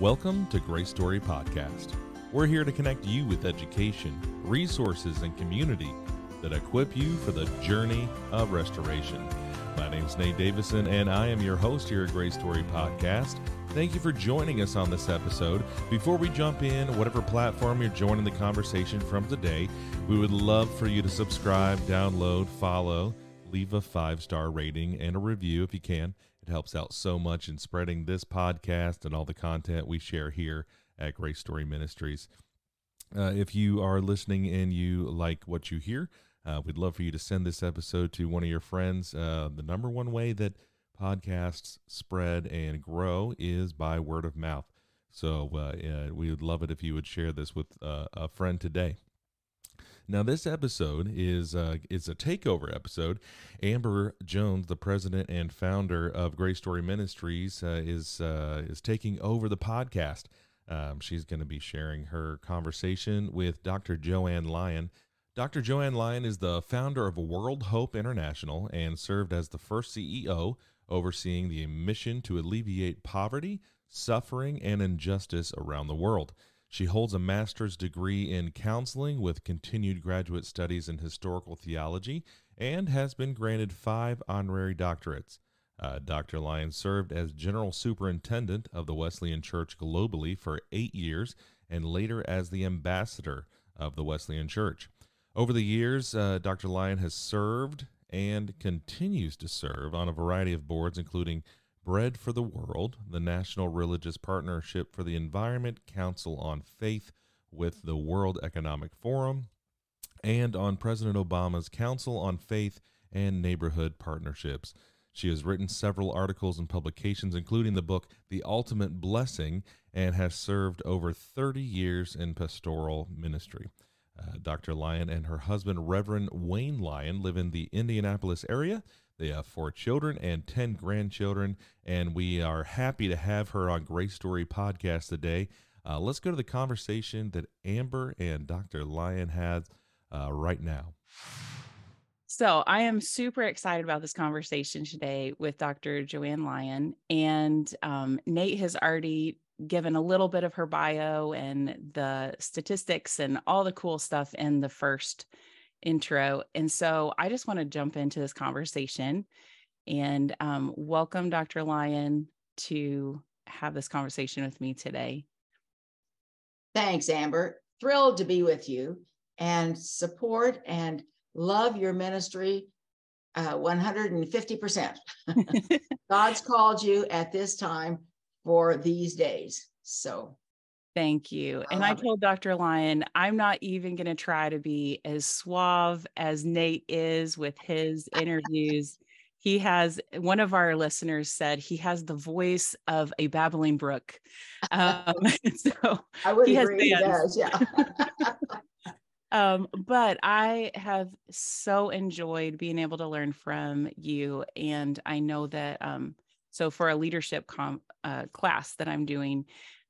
Welcome to Grace Story Podcast. We're here to connect you with education, resources, and community that equip you for the journey of restoration. My name is Nate Davison, and I am your host here at Grace Story Podcast. Thank you for joining us on this episode. Before we jump in, whatever platform you're joining the conversation from today, we would love for you to subscribe, download, follow, leave a five star rating and a review if you can. It helps out so much in spreading this podcast and all the content we share here at Grace Story Ministries. Uh, if you are listening and you like what you hear, uh, we'd love for you to send this episode to one of your friends. Uh, the number one way that podcasts spread and grow is by word of mouth. So uh, we would love it if you would share this with uh, a friend today. Now, this episode is uh, is a takeover episode. Amber Jones, the president and founder of Grace Story Ministries, uh, is uh, is taking over the podcast. Um, she's going to be sharing her conversation with Dr. Jo Anne Lyon. Dr. Jo Anne Lyon is the founder of World Hope International and served as the first CEO overseeing the mission to alleviate poverty, suffering, and injustice around the world. She holds a master's degree in counseling with continued graduate studies in historical theology and has been granted five honorary doctorates. Uh, Dr. Lyon served as General Superintendent of the Wesleyan Church globally for eight years and later as the Ambassador of the Wesleyan Church. Over the years, uh, Dr. Lyon has served and continues to serve on a variety of boards, including Bread for the World, the National Religious Partnership for the Environment Council on Faith with the World Economic Forum, and on President Obama's Council on Faith and Neighborhood Partnerships. She has written several articles and publications, including the book The Ultimate Blessing, and has served over 30 years in pastoral ministry. Uh, Dr. Lyon and her husband, Reverend Wayne Lyon, live in the Indianapolis area they have four children and 10 grandchildren, and we are happy to have her on Grace Story Podcast today. Uh, let's go to the conversation that Amber and Dr. Lyon had uh, right now. So, I am super excited about this conversation today with Dr. Jo Anne Lyon. And um, Nate has already given a little bit of her bio and the statistics and all the cool stuff in the first intro. And so I just want to jump into this conversation and um, welcome Dr. Lyon to have this conversation with me today. Thanks, Amber. Thrilled to be with you and support and love your ministry uh, 150%. God's called you at this time for these days. So Thank you. And I told Dr. Lyon, I'm not even going to try to be as suave as Nate is with his interviews. He has, one of our listeners said he has the voice of a babbling brook. Um, so I would he agree. He does, yeah. um, but I have so enjoyed being able to learn from you. And I know that, um, so for a leadership com- uh, class that I'm doing,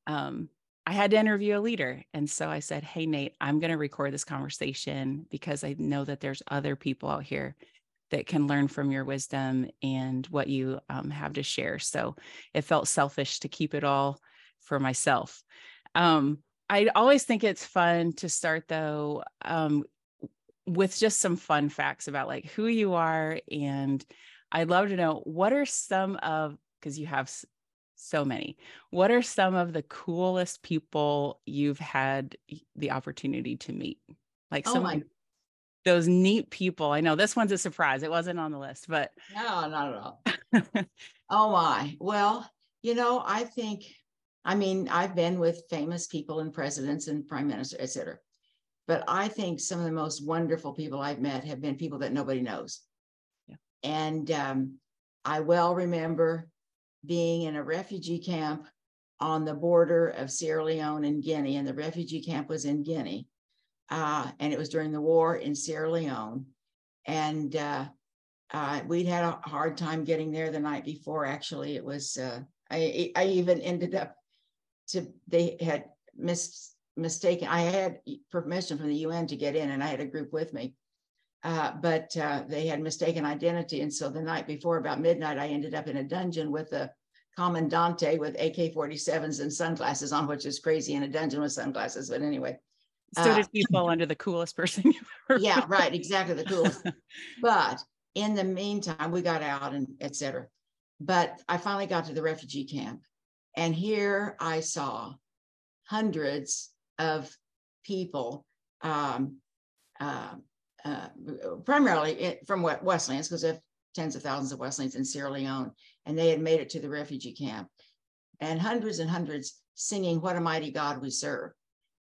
um, I had to interview a leader. And so I said, Hey, Nate, I'm going to record this conversation because I know that there's other people out here that can learn from your wisdom and what you um, have to share. So it felt selfish to keep it all for myself. Um, I always think it's fun to start, though, um, with just some fun facts about like who you are. And I'd love to know what are some of, because you have so many. What are some of the coolest people you've had the opportunity to meet? Like oh some oh those neat people. I know this one's a surprise. It wasn't on the list, but no, not at all. oh my. Well, you know, I think I mean, I've been with famous people and presidents and prime minister, et cetera. But I think some of the most wonderful people I've met have been people that nobody knows. Yeah. And um, I well remember being in a refugee camp on the border of Sierra Leone and Guinea, and the refugee camp was in Guinea. Uh, and it was during the war in Sierra Leone. And uh, uh, we'd had a hard time getting there the night before. Actually, it was, uh, I, I even ended up to, they had mis- mistaken, I had permission from the UN to get in, and I had a group with me. Uh, but uh, they had mistaken identity. And so the night before, about midnight, I ended up in a dungeon with a commandante with AK-47s and sunglasses on, which is crazy in a dungeon with sunglasses. But anyway, so uh, did he fall under the coolest person you've ever Yeah, right, exactly the coolest. but in the meantime, we got out and etc. But I finally got to the refugee camp, and here I saw hundreds of people, um, uh, primarily from Wesleyans, because have tens of thousands of Wesleyans in Sierra Leone, and they had made it to the refugee camp, and hundreds and hundreds singing "What a Mighty God We Serve,"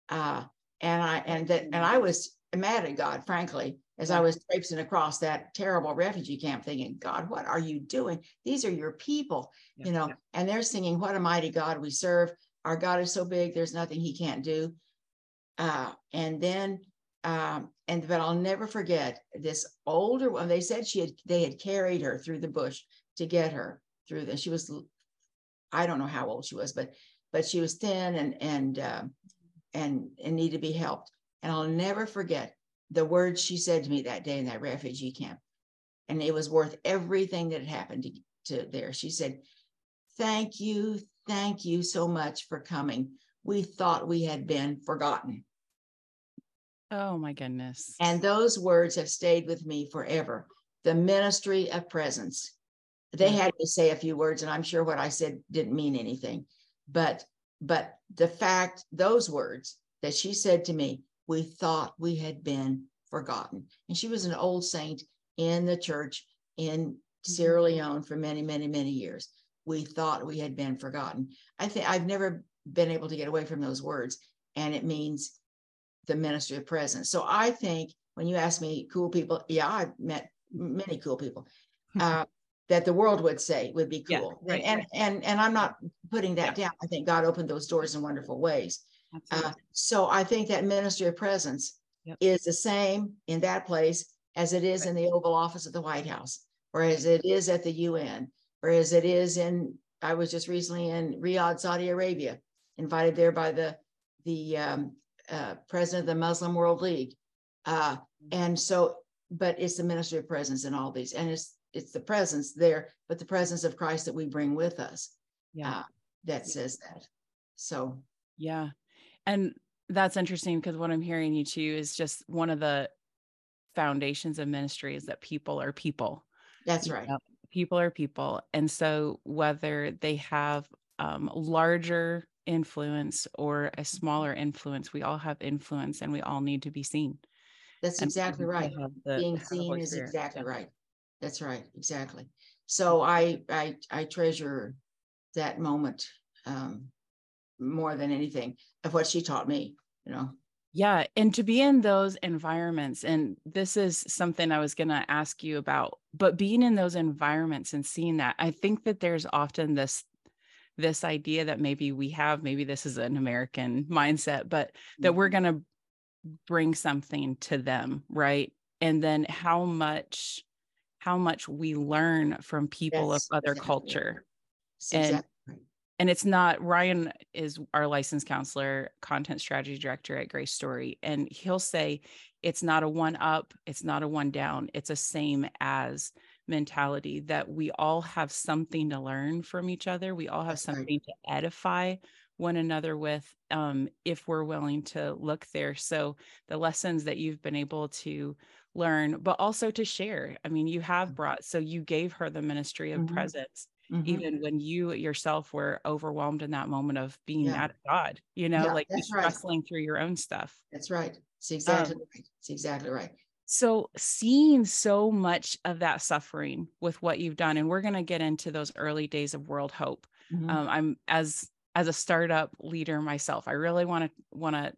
uh, and I and that and I was mad at God, frankly, as I was traipsing across that terrible refugee camp, thinking, God, what are you doing? These are your people, yeah, you know, yeah. and they're singing, "What a Mighty God We Serve." Our God is so big, there's nothing He can't do. Uh, and then um, and but I'll never forget this older one. They said she had they had carried her through the bush to get her through the. She was, I don't know how old she was, but but she was thin and and uh, and and needed to be helped. And I'll never forget the words she said to me that day in that refugee camp, and it was worth everything that had happened to, to there. She said, "Thank you, thank you so much for coming. We thought we had been forgotten." Oh my goodness. And those words have stayed with me forever. The ministry of presence. They had to say a few words, and I'm sure what I said didn't mean anything. But but the fact, those words that she said to me, we thought we had been forgotten. And she was an old saint in the church in Sierra mm-hmm. Leone for many, many, many years. We thought we had been forgotten. I think I've never been able to get away from those words. And it means the ministry of presence. So I think when you ask me cool people, yeah, I've met many cool people uh, that the world would say would be cool. Yeah, right, and, right. and and I'm not putting that yeah. down. I think God opened those doors in wonderful ways. Uh, so I think that ministry of presence yep. is the same in that place as it is right. in the Oval Office of the White House, or as it is at the UN, or as it is in. I was just recently in Riyadh, Saudi Arabia, invited there by the the um, uh, president of the Muslim World League. Uh, and so, but it's the ministry of presence in all these, and it's it's the presence there, but the presence of Christ that we bring with us. Yeah, uh, that says that. So, yeah, and that's interesting because what I'm hearing you too is just one of the foundations of ministry is that people are people. That's right. You know, people are people, and so whether they have um, larger influence or a smaller influence. We all have influence and we all need to be seen. That's and exactly right. The, Being seen is exactly yeah. right. That's right. Exactly. So I I I treasure that moment um, more than anything of what she taught me, you know. Yeah. And to be in those environments, and this is something I was going to ask you about, but being in those environments and seeing that, I think that there's often this this idea that maybe we have maybe this is an american mindset but that we're mm-hmm. going to bring something to them right and then how much how much we learn from people of other exactly. culture and and it's not ryan is our licensed counselor content strategy director at grace story and he'll say it's not a one up it's not a one down it's a same as mentality that we all have something to learn from each other. We all have That's something right. to edify one another with um, if we're willing to look there. So the lessons that you've been able to learn, but also to share. I mean, you have mm-hmm. brought, so you gave her the ministry of mm-hmm. presence. Mm-hmm. Even when you yourself were overwhelmed in that moment of being yeah. mad at God, you know, yeah, like right. wrestling through your own stuff. That's right. It's exactly um, right. It's exactly right. So, seeing so much of that suffering with what you've done, and we're going to get into those early days of World Hope. Mm-hmm. Um, I'm as as a startup leader myself, I really want to want to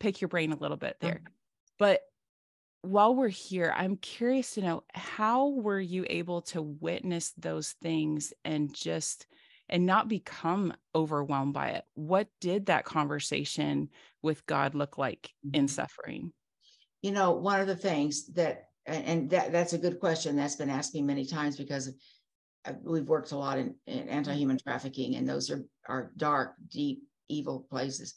pick your brain a little bit there. Mm-hmm. But while we're here, I'm curious to know how were you able to witness those things and just and not become overwhelmed by it? What did that conversation with God look like mm-hmm. in suffering? You know, one of the things that, and that, that's a good question that's been asked me many times because uh, we've worked a lot in, in anti-human trafficking and those are, are dark, deep, evil places.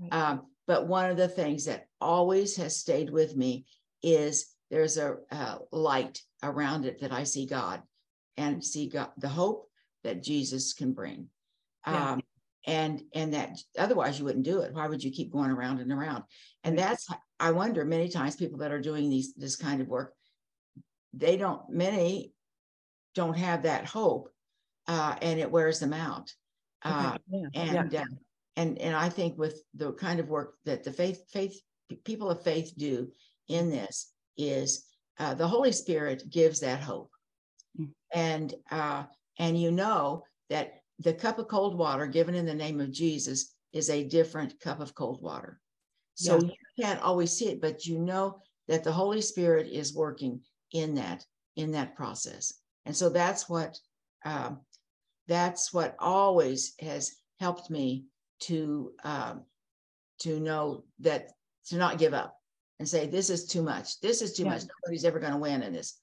Right. Um, but one of the things that always has stayed with me is there's a, a light around it that I see God and see God, the hope, that Jesus can bring. Yeah. Um, and and that otherwise you wouldn't do it. Why would you keep going around and around? And that's I wonder many times people that are doing these this kind of work, they don't many don't have that hope, uh, and it wears them out. Uh, yeah. and uh, and and I think with the kind of work that the faith faith people of faith do in this is uh, the Holy Spirit gives that hope, Mm. and uh, and you know that the cup of cold water given in the name of Jesus is a different cup of cold water. So Yeah. you can't always see it, but you know that the Holy Spirit is working in that in that process, and so that's what um, that's what always has helped me to um, to know that to not give up and say this is too much this is too Yeah. much nobody's ever going to win in this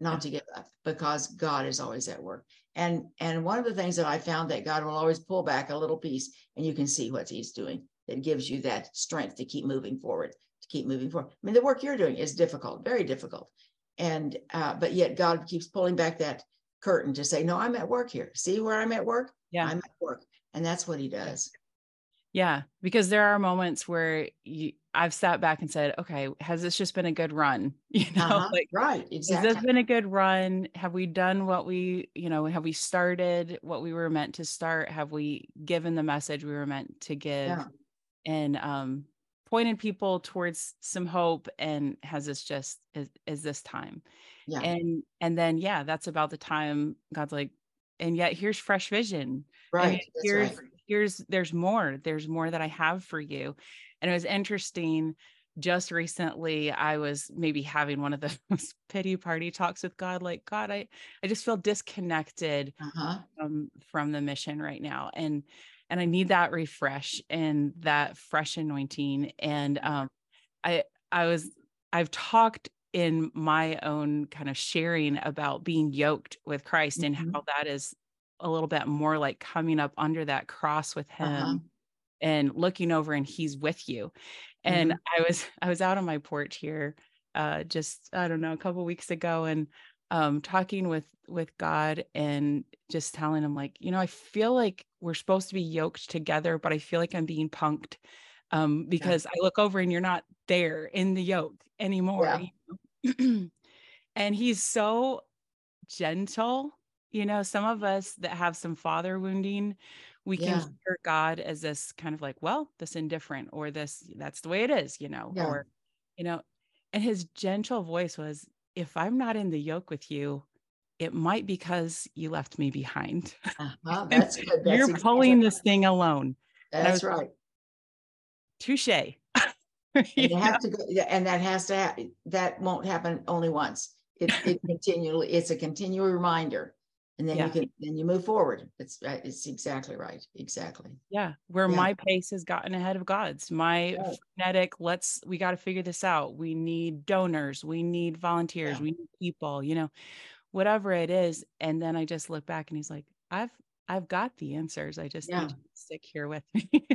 not Yeah. to give up because god is always at work and and one of the things that i found that god will always pull back a little piece and you can see what he's doing that gives you that strength to keep moving forward to keep moving forward. I mean the work you're doing is difficult very difficult. And uh, but yet god keeps pulling back that curtain to say no i'm at work here. See where i'm at work? Yeah. i'm at work. And that's what he does Yeah, because there are moments where you, I've sat back and said, "Okay, has this just been a good run? You know, Uh-huh, like right has this been a good run? Have we done what we, you know, have we started what we were meant to start? Have we given the message we were meant to give, Yeah. and um, pointed people towards some hope? And has this just is, is this time? yeah And and then yeah, that's about the time God's like, and yet here's fresh vision right here's right. Here's there's more there's more that i have for you. And it was interesting just recently i was maybe having one of those pity party talks with god like god i i just feel disconnected uh-huh. um, from the mission right now. And and i need that refresh and that fresh anointing. And um i i was i've talked in my own kind of sharing about being yoked with christ and Mhm. how that is a little bit more like coming up under that cross with him Uh-huh. and looking over and he's with you and Mm-hmm. i was i was out on my porch here uh just i don't know a couple weeks ago and um talking with with god and just telling him like you know i feel like we're supposed to be yoked together but i feel like i'm being punked um because i look over and you're not there in the yoke anymore Yeah. you know? and he's so gentle you know some of us that have some father wounding we can Yeah. hear god as this kind of like well this indifferent or this that's the way it is you know Yeah. or you know and his gentle voice was if i'm not in the yoke with you it might because you left me behind Uh-huh. That's good. That's you're exactly- pulling this thing alone That's was- right. touche And You you have to go, yeah, and that has to happen. That won't happen only once. It, it continually, it's a continual reminder. And then Yeah. you can, then you move forward. It's, uh, it's exactly right. Exactly. Yeah, where Yeah. my pace has gotten ahead of God's. My Right. frenetic, let's we got to figure this out. We need donors, we need volunteers, Yeah. we need people, you know, whatever it is. And then I just look back and he's like, I've I've got the answers. I just need to stick here with me.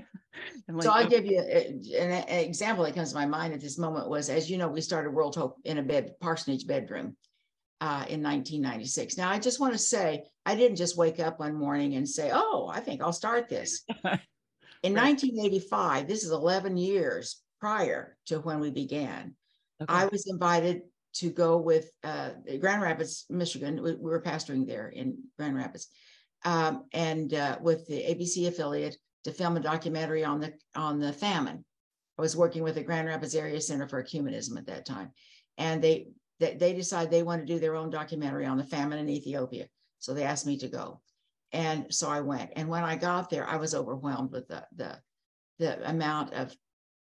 I'm So I'll "Okay." give you a- an example that comes to my mind at this moment was, as you know, we started World Hope in a bed, parsonage bedroom uh, in 1996. Now, I just want to say, I didn't just wake up one morning and say, oh, I think I'll start this. In Right. 1985, this is 11 years prior to when we began, I was invited to go with uh, Grand Rapids, Michigan. We, we were pastoring there in Grand Rapids, um, and uh, with the ABC affiliate to film a documentary on the on the famine. I was working with the Grand Rapids Area Center for Ecumenism at that time, and they they, they decided they want to do their own documentary on the famine in Ethiopia. So they asked me to go, and so I went. And when I got there, I was overwhelmed with the the the amount of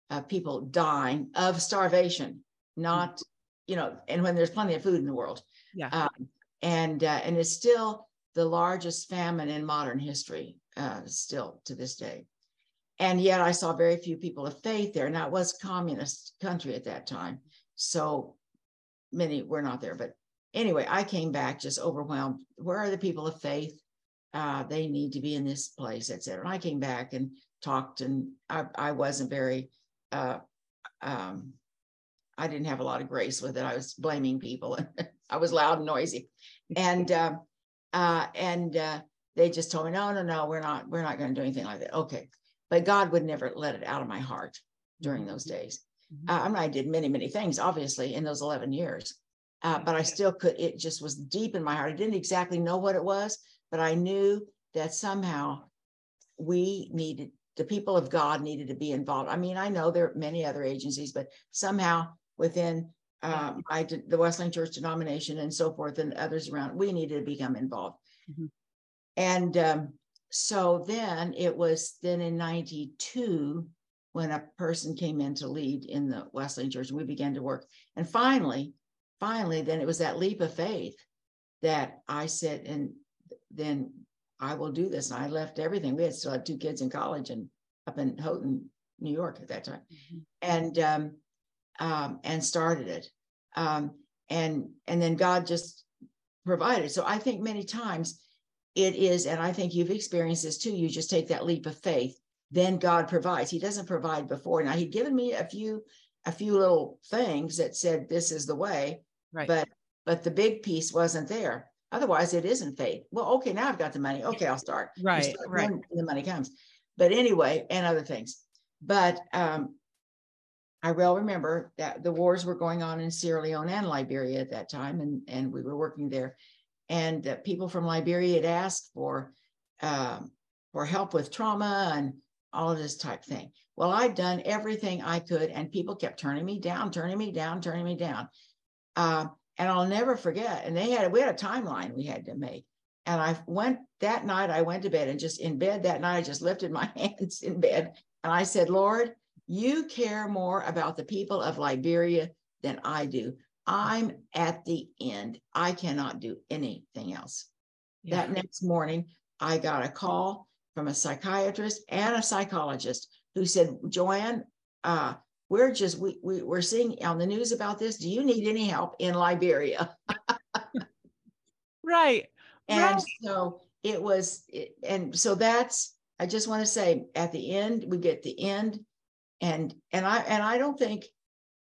uh, people dying of starvation, not you know, and when there's plenty of food in the world, Yeah. um, and uh, and it's still the largest famine in modern history, uh, still to this day. And yet, I saw very few people of faith there. Now, it was communist country at that time, so many were not there. But anyway, I came back just overwhelmed. Where are the people of faith? Uh, they need to be in this place, etc. And I came back and talked, and I, I wasn't very. Uh, um, I didn't have a lot of grace with it. I was blaming people. I was loud and noisy, and uh, uh, and uh, they just told me, no, no, no, we're not, we're not going to do anything like that. Okay. But God would never let it out of my heart during those days. Uh, I mean, I did many, many things, obviously, in those 11 years. Uh, but I still could, it just was deep in my heart. I didn't exactly know what it was, but I knew that somehow we needed, the people of God needed to be involved. I mean, I know there are many other agencies, but somehow within um, I did the Wesleyan Church denomination and so forth, and others around, we needed to become involved. Mhm. And um, so then it was then in 92 when a person came in to lead in the Wesleyan Church, and we began to work. And finally, finally, then it was that leap of faith that I said, and then I will do this. And I left everything. We had still had two kids in college and up in Houghton, New York at that time Mhm. and um, um, and started it. Um, and and then God just provided. So I think many times it is, and I think you've experienced this too. You just take that leap of faith, then God provides. He doesn't provide before. Now He'd given me a few a few little things that said this is the way, Right. but but the big piece wasn't there. Otherwise, it isn't faith. Well, okay, now I've got the money. Okay, I'll start. Right, start right. when The money comes. But anyway, and other things. But um, I well remember that the wars were going on in Sierra Leone and Liberia at that time, and, and we were working there. And uh, people from Liberia had asked for um, for help with trauma and all of this type thing. Well, I'd done everything I could, and people kept turning me down, turning me down, turning me down. Um, and I'll never forget. And they had we had a timeline we had to make. And I went that night. I went to bed and just in bed that night, I just lifted my hands in bed and I said, Lord, you care more about the people of Liberia than I do. I'm at the end. I cannot do anything else. Yeah. That next morning, I got a call from a psychiatrist and a psychologist who said, Jo Anne, uh, we're just we, we we're seeing on the news about this. Do you need any help in Liberia? Right. And Right. so it was, it- and so that's, I just want to say, at the end, we get the end. And, and I, and I don't think,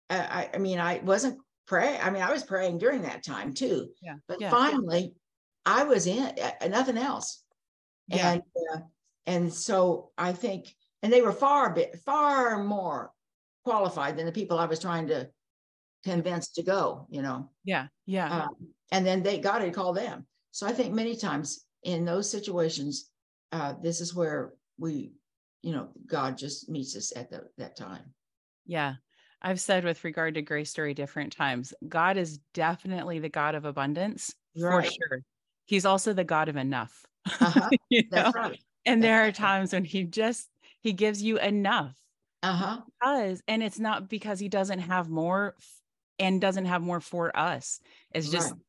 I, I, I mean, I wasn't praying, I mean, I was praying during that time too. Yeah. But yeah. finally, I was in, uh, nothing else. Yeah. And, uh, and so I think, and they were far bit, far more qualified than the people I was trying to convince to go, you know? Yeah. Yeah. Um, and then they got had call them. So I think many times in those situations, uh, this is where we, you know, God just meets us at the, that time. Yeah. I've said with regard to Grace Story different times, God is definitely the God of abundance for sure. He's also the God of enough. Uh-huh. you know? That's right. And there are times when he just he gives you enough Uh huh. because and it's not because he doesn't have more and doesn't have more for us. It's just Right.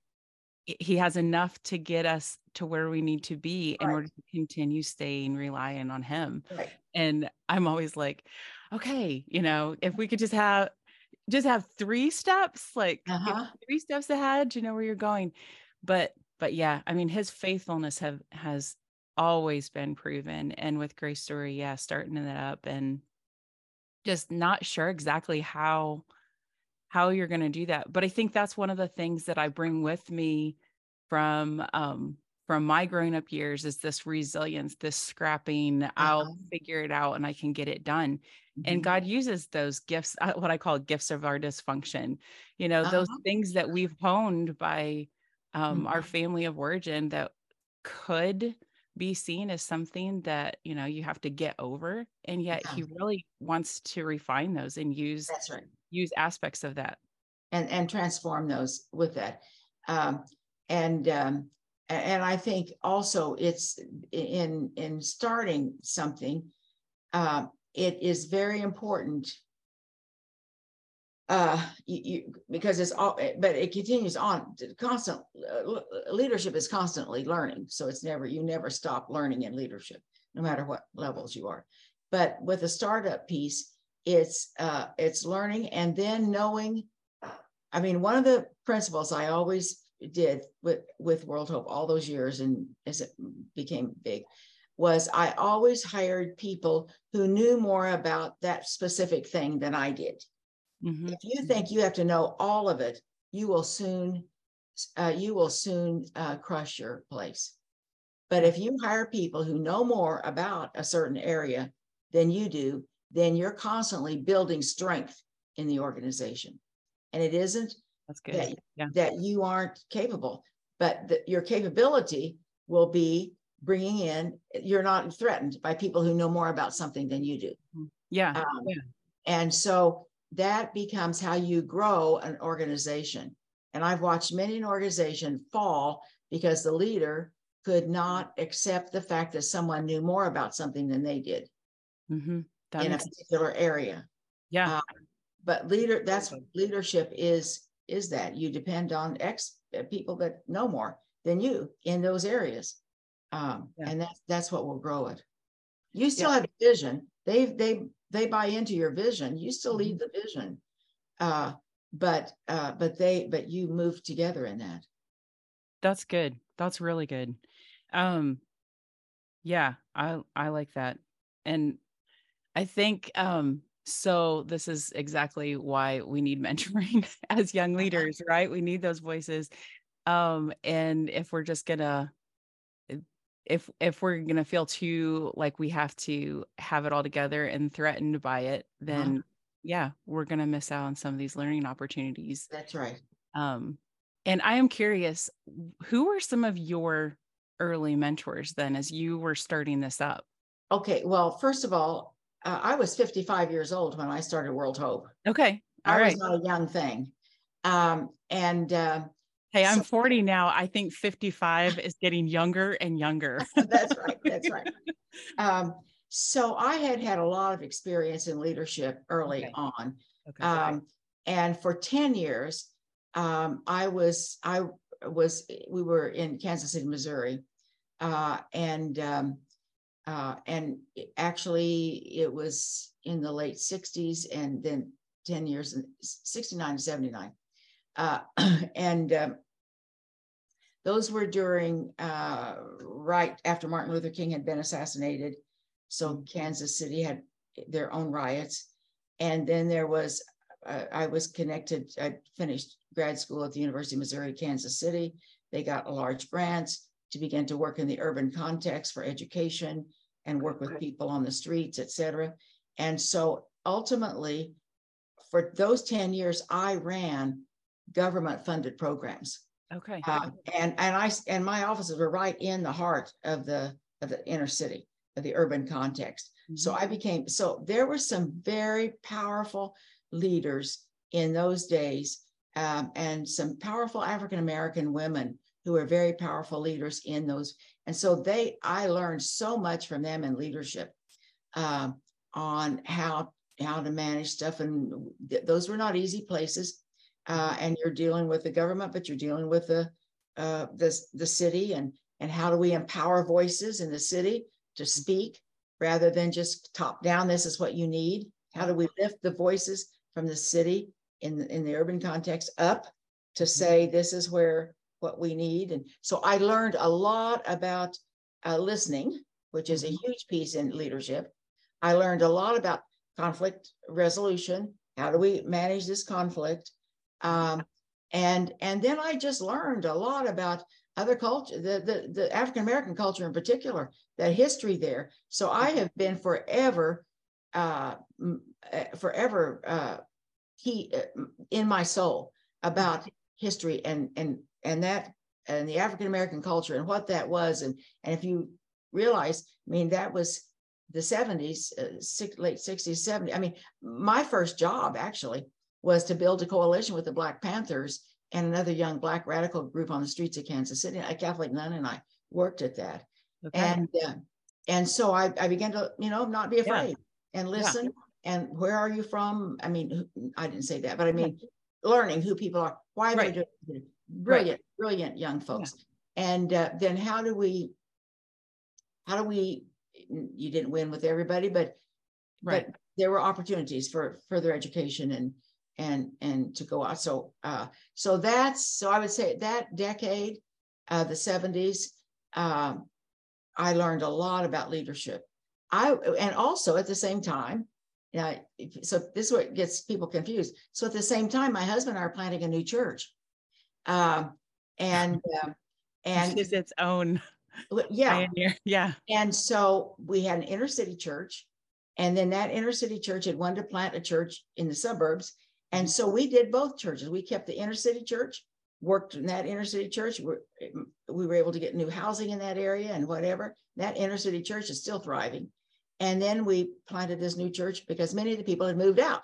he- has enough to get us to where we need to be in Right. order to continue staying relying on him. Right. And I'm always like, okay, you know, if we could just have just have three steps, like Uh-huh. three steps ahead you know where you're going. But but yeah, I mean his faithfulness have has always been proven. And with Grace Story, yeah, starting it up and just not sure exactly how how you're going to do that but i think that's one of the things that i bring with me from um from my grown up years is this resilience this scrapping i'll Uh-huh. figure it out and i can get it done and Mhm. god uses those gifts uh, what i call gifts of our dysfunction you know those Uh-huh. things that we've honed by um our Mhm. family of origin that could be seen as something that you know you have to get over and yet he really wants to refine those and use That's right. use aspects of that And, and transform those with that. Um, and, um, and I think also it's in, in starting something, uh, it is very important uh you, you because it's all eh, but it continues on constant uh, leadership is constantly learning so it's never you never stop learning in leadership no matter what levels you are. But with the startup piece it's uh it's learning and then knowing i mean one of the principles i always did with with world hope all those years and as it became big was i always hired people who knew more about that specific thing than i did Mhm. if you think you have to know all of it, you will soon, uh, you will soon uh, crush your place. But if you hire people who know more about a certain area than you do, then you're constantly building strength in the organization. And it isn't that, Yeah. that you aren't capable, but that your capability will be bringing in, you're not threatened by people who know more about something than you do. Yeah. Um, Yeah. And so that becomes how you grow an organization. And I've watched many an organization fall because the leader could not accept the fact that someone knew more about something than they did hmm in a particular area. yeah. uh, But leader, that's Good. leadership is is that you depend on ex uh, people that know more than you in those areas. Um, Yeah. and that's that's what will grow it. You still Yeah. have vision. They've, they they buy into your vision. You still Mm-hmm. lead the vision. Uh, but uh, but they but you move together in that. That's good. That's really good. Um yeah, I I like that. And I think um so this is exactly why we need mentoring as young Uh-huh. leaders, right? We need those voices. Um and if we're just going to if if we're going to feel too like we have to have it all together and threatened by it, then yeah, we're going to miss out on some of these learning opportunities. That's right. Um, and I am curious, who were some of your early mentors then as you were starting this up? Okay. Well, first of all, uh, I was 55 years old when I started World Hope. Okay. All I right. was not a young thing. Um, and uh, Hey, I'm so- 40 now. I think 55 is getting younger and younger. that's right. That's right. Um, so I had had a lot of experience in leadership early Okay. on. Okay. Um, and for 10 years, um, I was, I was, we were in Kansas City, Missouri. Uh, and, um, uh, and actually it was in the late sixties and then 10 years in 69 to 79. Uh, and, um, those were during, uh, right after Martin Luther King had been assassinated. So Kansas City had their own riots. And then there was, uh, I was connected, I finished grad school at the University of Missouri, Kansas City. They got a large grant to begin to work in the urban context for education and work with people on the streets, et cetera. And so ultimately, for those 10 years, I ran government funded programs. Okay. Uh, and and I and my offices were right in the heart of the of the inner city of the urban context. So Mhm. I became so there were some very powerful leaders in those days, um, and some powerful African American women who were very powerful leaders in those. And so they, I learned so much from them in leadership um, on how how to manage stuff, and th- those were not easy places. Uh, and you're dealing with the government, but you're dealing with the uh, the the city, and and how do we empower voices in the city to speak rather than just top down? This is what you need. How do we lift the voices from the city in the, in the urban context up to say this is where what we need? And so I learned a lot about uh, listening, which is a huge piece in leadership. I learned a lot about conflict resolution. How do we manage this conflict? Um, and and then I just learned a lot about other culture, the the, the African American culture in particular, that history there. So I have been forever, uh, uh, forever uh, he uh, in my soul about history and and and that and the African American culture and what that was and and if you realize, I mean that was the 70s, uh, six, late 60s, 70s. I mean, my first job actually was to build a coalition with the Black Panthers and another young Black radical group on the streets of Kansas City. A Catholic nun and I worked at that. Okay. And uh, and so I, I began to, you know, not be Yeah. afraid and listen. And where are you from? I mean, I didn't say that, but I mean, learning who people are, why Right. they're doing it. Brilliant, brilliant young folks. And uh, then how do we, how do we, you didn't win with everybody, but right. but there were opportunities for further education and and and to go out so uh so that's so i would say that decade uh the 70s um i learned a lot about leadership i and also at the same time yeah so this is what gets people confused so at the same time my husband and i are planting a new church um and um and is its own yeah. Pioneer. Yeah. And so we had an inner city church. And then that inner city church had wanted to plant a church in the suburbs. And so we did both churches. We kept the inner city church, worked in that inner city church. We're, we were able to get new housing in that area and whatever. That inner city church is still thriving. And then we planted this new church because many of the people had moved out.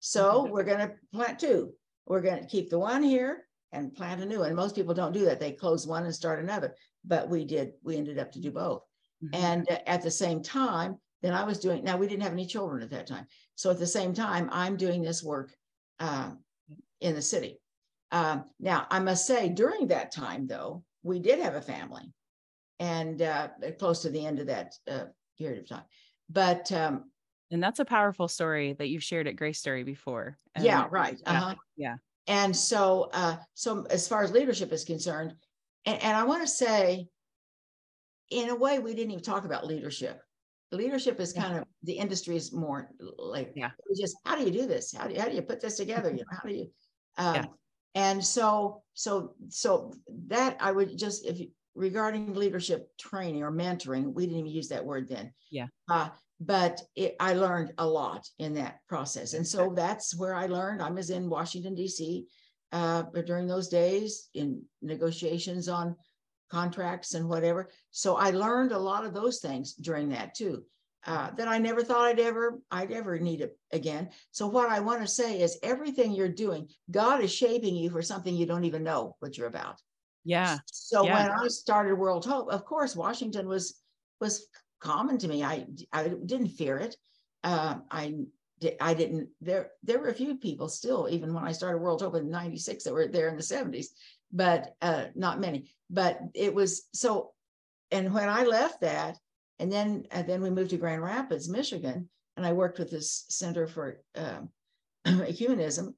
So we're going to plant two. We're going to keep the one here and plant a new one. Most people don't do that. They close one and start another. But we did, we ended up to do both. Mm-hmm. And at the same time, then I was doing, now we didn't have any children at that time. So at the same time, I'm doing this work uh, in the city. Um, now, I must say, during that time, though, we did have a family and uh, close to the end of that uh, period of time. But um, and that's a powerful story that you've shared at Grace Story before. yeah, right. Uh-huh. Yeah. And so, uh, so as far as leadership is concerned, and, and I want to say, in a way, we didn't even talk about leadership. Leadership is kind of the industry is more like, yeah, just how do you do this? How do you, how do you put this together? You know, how do you? Um, yeah. And so, so, so that I would just if regarding leadership training or mentoring, we didn't even use that word then. Yeah. Uh, but it, I learned a lot in that process. And so that's where I learned. I was in Washington, D.C. Uh, but during those days in negotiations on contracts and whatever. So I learned a lot of those things during that too. Uh, that I never thought I'd ever I'd ever need it again. So what I want to say is everything you're doing, God is shaping you for something you don't even know what you're about. Yeah. So yeah. when I started World Hope, of course, Washington was was common to me. I I didn't fear it. Uh, I I didn't. There there were a few people still, even when I started World Hope in '96, that were there in the '70s, but uh, not many. But it was so. And when I left that, and then and then we moved to Grand Rapids, Michigan, and I worked with this Center for um, Ecumenism.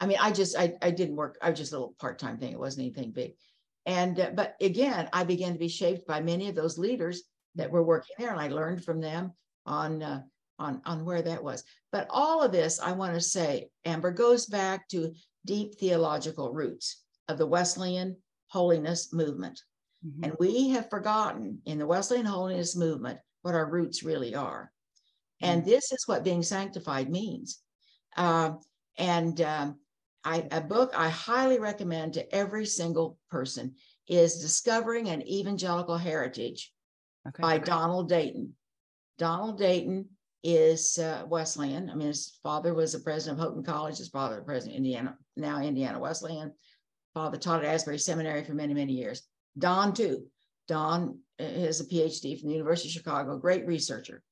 I mean, I just I I didn't work. I was just a little part time thing. It wasn't anything big. And uh, but again, I began to be shaped by many of those leaders that were working there, and I learned from them on uh, on on where that was. But all of this, I want to say, Amber, goes back to deep theological roots of the Wesleyan holiness movement. Mm-hmm. And we have forgotten in the Wesleyan holiness movement what our roots really are. Mm-hmm. And this is what being sanctified means. Um, and um, I, a book I highly recommend to every single person is Discovering an Evangelical Heritage okay. by Donald Dayton. Donald Dayton is uh, Wesleyan. I mean, his father was the president of Houghton College, his father, the president of Indiana, now Indiana Wesleyan. Father taught at Asbury Seminary for many, many years. Don, too. Don is a PhD from the University of Chicago, great researcher.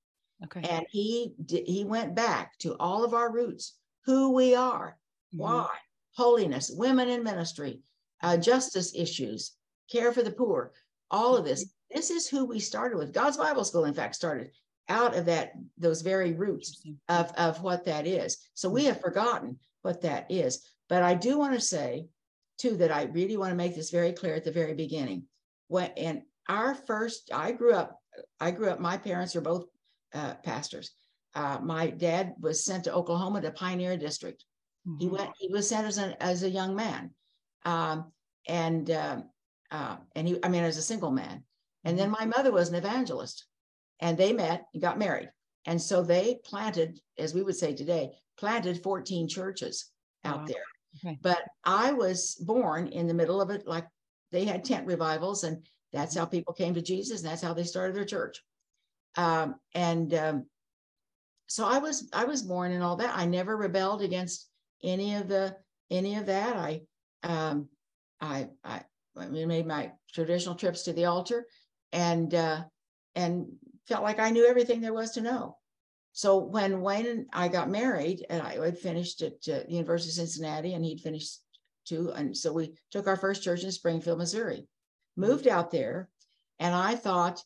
Okay. And he he went back to all of our roots, who we are, mm-hmm. why, holiness, women in ministry, uh, justice issues, care for the poor, all of this. This is who we started with. God's Bible School, in fact, started out of that those very roots of, of what that is. So we have forgotten what that is. But I do want to say, too, that I really want to make this very clear at the very beginning. When and our first, I grew up, I grew up, my parents are both uh, pastors. Uh, my dad was sent to Oklahoma to Pioneer District. Mm-hmm. He went. He was sent as a as a young man, um, and uh, uh, and he. I mean, as a single man. And then mm-hmm. my mother was an evangelist, and they met and got married. And so they planted, as we would say today, planted 14 churches out wow. there. Okay. But I was born in the middle of it, like they had tent revivals, and that's mm-hmm. how people came to Jesus, and that's how they started their church. Um, and um, so I was I was born in all that. I never rebelled against any of the any of that. I um, I I, I made my traditional trips to the altar and uh, and felt like I knew everything there was to know. So when Wayne and I got married, and I had finished at uh, the University of Cincinnati, and he'd finished too, and so we took our first church in Springfield, Missouri, moved out there, and I thought,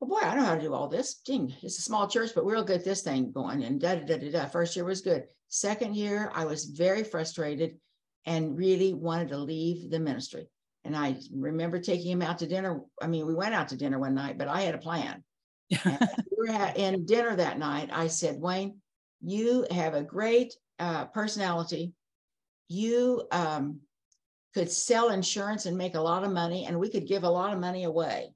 well, boy, I know how to do all this. Ding, it's a small church, but we'll get this thing going. And da da da da da. First year was good. Second year, I was very frustrated and really wanted to leave the ministry. And I remember taking him out to dinner. I mean, we went out to dinner one night, but I had a plan. we were at, in dinner that night. I said, Wayne, you have a great uh, personality. You um, could sell insurance and make a lot of money, and we could give a lot of money away.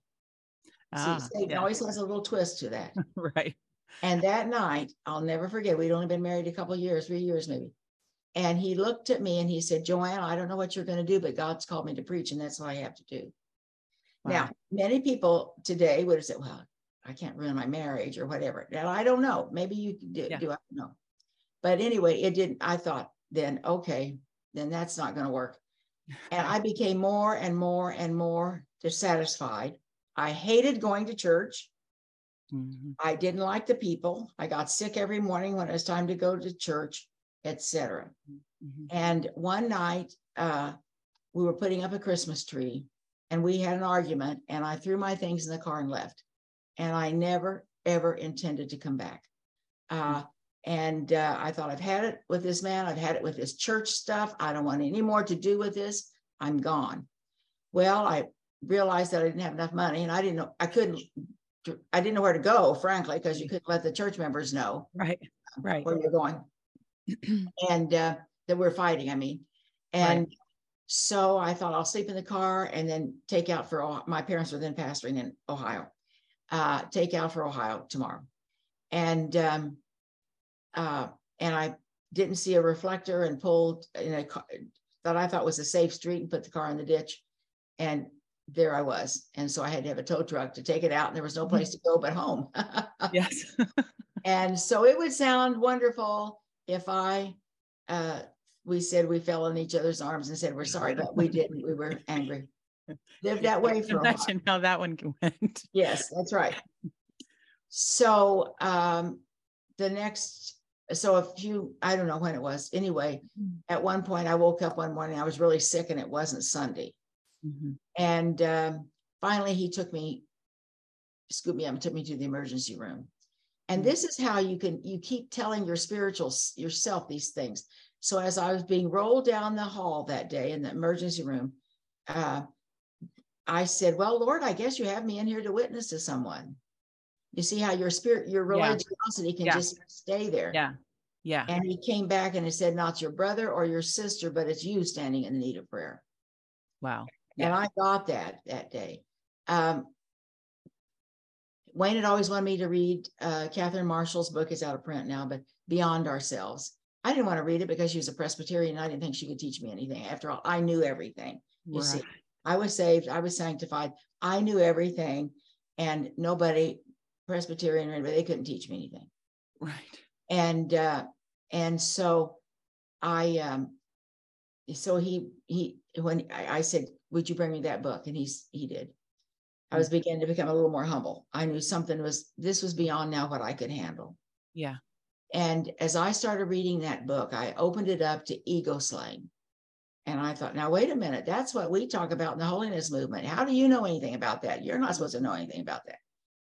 Ah, See, Satan yeah. always has a little twist to that. right. And that night, I'll never forget, we'd only been married a couple of years, three years maybe. And he looked at me and he said, Jo Anne, I don't know what you're going to do, but God's called me to preach, and that's what I have to do. Now, many people today would have said, Well, I can't ruin my marriage or whatever. Now, I don't know. Maybe you do, Yeah. do I don't know. But anyway, it didn't. I thought then, okay, then that's not going to work. And I became more and more and more dissatisfied. I hated going to church. Mhm. I didn't like the people. I got sick every morning when it was time to go to church, etc. Mhm. And one night, uh, we were putting up a Christmas tree and we had an argument, and I threw my things in the car and left. And I never, ever intended to come back. Uh, and uh, I thought, I've had it with this man, I've had it with this church stuff. I don't want any more to do with this. I'm gone. Well, I realized that I didn't have enough money and I didn't know, I couldn't, I didn't know where to go, frankly, because you couldn't let the church members know Right. Right. where you're going and uh, that we're fighting. I mean, and so I thought I'll sleep in the car and then take out for Ohio. my parents were then pastoring in Ohio. Uh, take out for Ohio tomorrow, and um, uh, and I didn't see a reflector and pulled in a car that I thought was a safe street and put the car in the ditch, and there I was. And so I had to have a tow truck to take it out, and there was no place to go but home. Yes. And so it would sound wonderful if I, uh, we said we fell in each other's arms and said, we're sorry, but we didn't. We were angry. Lived that way for a while. Imagine how that one went. Yes, that's right. So, um, the next, so a few, I don't know when it was. Anyway, at one point I woke up one morning, I was really sick and it wasn't Sunday. Mhm. And um, finally, he took me, scooped me up and took me to the emergency room. And Mm. this is how you can you keep telling your spiritual yourself these things. So as I was being rolled down the hall that day in the emergency room, uh, I said, "Well, Lord, I guess you have me in here to witness to someone." You see how your spirit, your Yeah. religiosity can Yeah. just stay there. Yeah. Yeah. And he came back and he said, "Not your brother or your sister, but it's you standing in need of prayer." Wow. And I got that that day. Um, Wayne had always wanted me to read uh, Catherine Marshall's book. It's out of print now, but Beyond Ourselves. I didn't want to read it because she was a Presbyterian. I didn't think she could teach me anything. After all, I knew everything. You see, I was saved. I was sanctified. I knew everything, and nobody Presbyterian or anybody they couldn't teach me anything Right. and uh and so i um so he he when I, I said would you bring me that book and he's he did i was beginning to become a little more humble. I knew something was this was beyond now what i could handle. Yeah. and as i started reading that book i opened it up to ego slaying. And i thought now wait a minute. That's what we talk about in the holiness movement. How do you know anything about that? You're not supposed to know anything about that.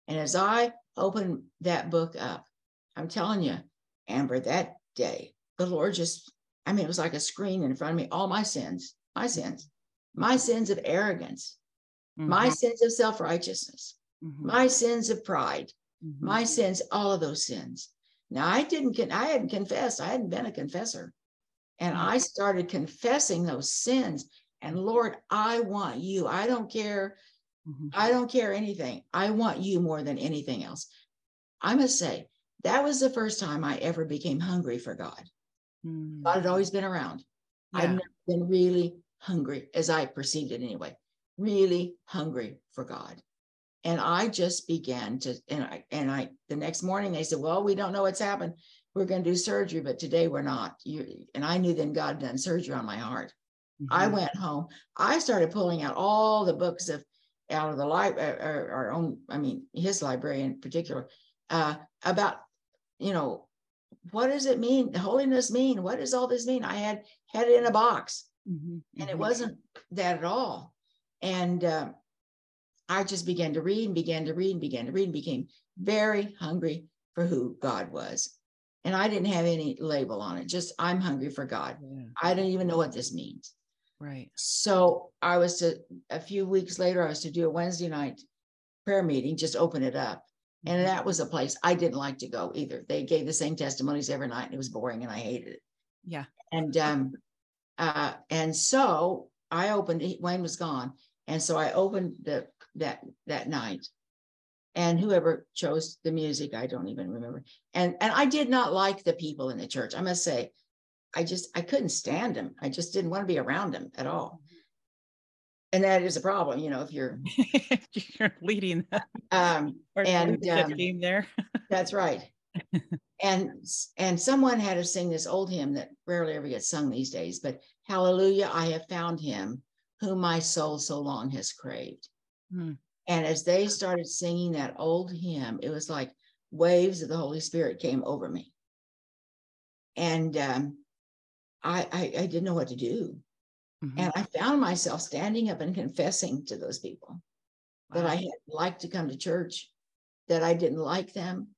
And as i opened that book up i'm telling you amber that day the lord just i mean it was like a screen in front of me. All my sins my sins my sins of arrogance my Mhm. sins of self-righteousness Mhm. my sins of pride Mhm. my sins, all of those sins. Now I didn't, I hadn't confessed. I hadn't been a confessor. And Mhm. I started confessing those sins. And Lord, I want you. I don't care. Mhm. I don't care anything. I want you more than anything else. I must say, that was the first time I ever became hungry for God. Mm. God had always been around. Yeah. never been really hungry, as I perceived it anyway, really hungry for God. And I just began to, and I, and I, the next morning they said, well, we don't know what's happened. We're going to do surgery, but today we're not. You, and I knew then God had done surgery on my heart. I Mhm. went home. I started pulling out all the books of out of the library, our, our own, I mean, his library in particular, uh, about, you know, what does it mean? Holiness mean? What does all this mean? I had had it in a box Mhm. and it Mhm. wasn't that at all. And uh, I just began to read and began to read and began to read and became very hungry for who God was. And I didn't have any label on it, just I'm hungry for God. Yeah. I don't even know what this means. Right. So I was to, a few weeks later, I was to do a Wednesday night prayer meeting, just open it up. And Mhm. that was a place I didn't like to go either. They gave the same testimonies every night and it was boring and I hated it. Yeah. And um, uh, and so I opened. Wayne was gone, and so I opened the that that night, and whoever chose the music, I don't even remember. And and I did not like the people in the church. I must say, I just I couldn't stand them. I just didn't want to be around them at all. And that is a problem, you know, if you're you're leading them. Um, and um, team there. that's right. and and someone had to sing this old hymn that rarely ever gets sung these days, but Hallelujah, I have found him whom my soul so long has craved. Hmm. And as they started singing that old hymn, it was like waves of the Holy Spirit came over me. And um, I, I, I, didn't know what to do. Mm-hmm. And I found myself standing up and confessing to those people wow. that I had liked to come to church, that I didn't like them.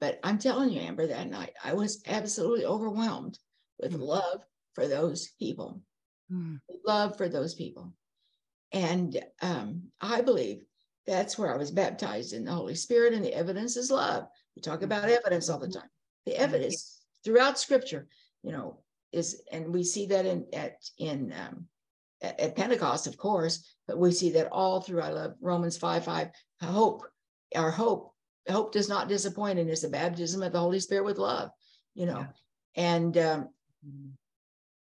But I'm telling you, Amber, that night I was absolutely overwhelmed with mm-hmm. love for those people, mm-hmm. love for those people. And um, I believe that's where I was baptized in the Holy Spirit, and the evidence is love. We talk about mm-hmm. evidence all the time. The evidence throughout Scripture, you know, is, and we see that in at in um, at, at Pentecost, of course, but we see that all through. I love Romans five five. Hope, our hope, hope does not disappoint, and is the baptism of the Holy Spirit with love. You know, yeah. and um,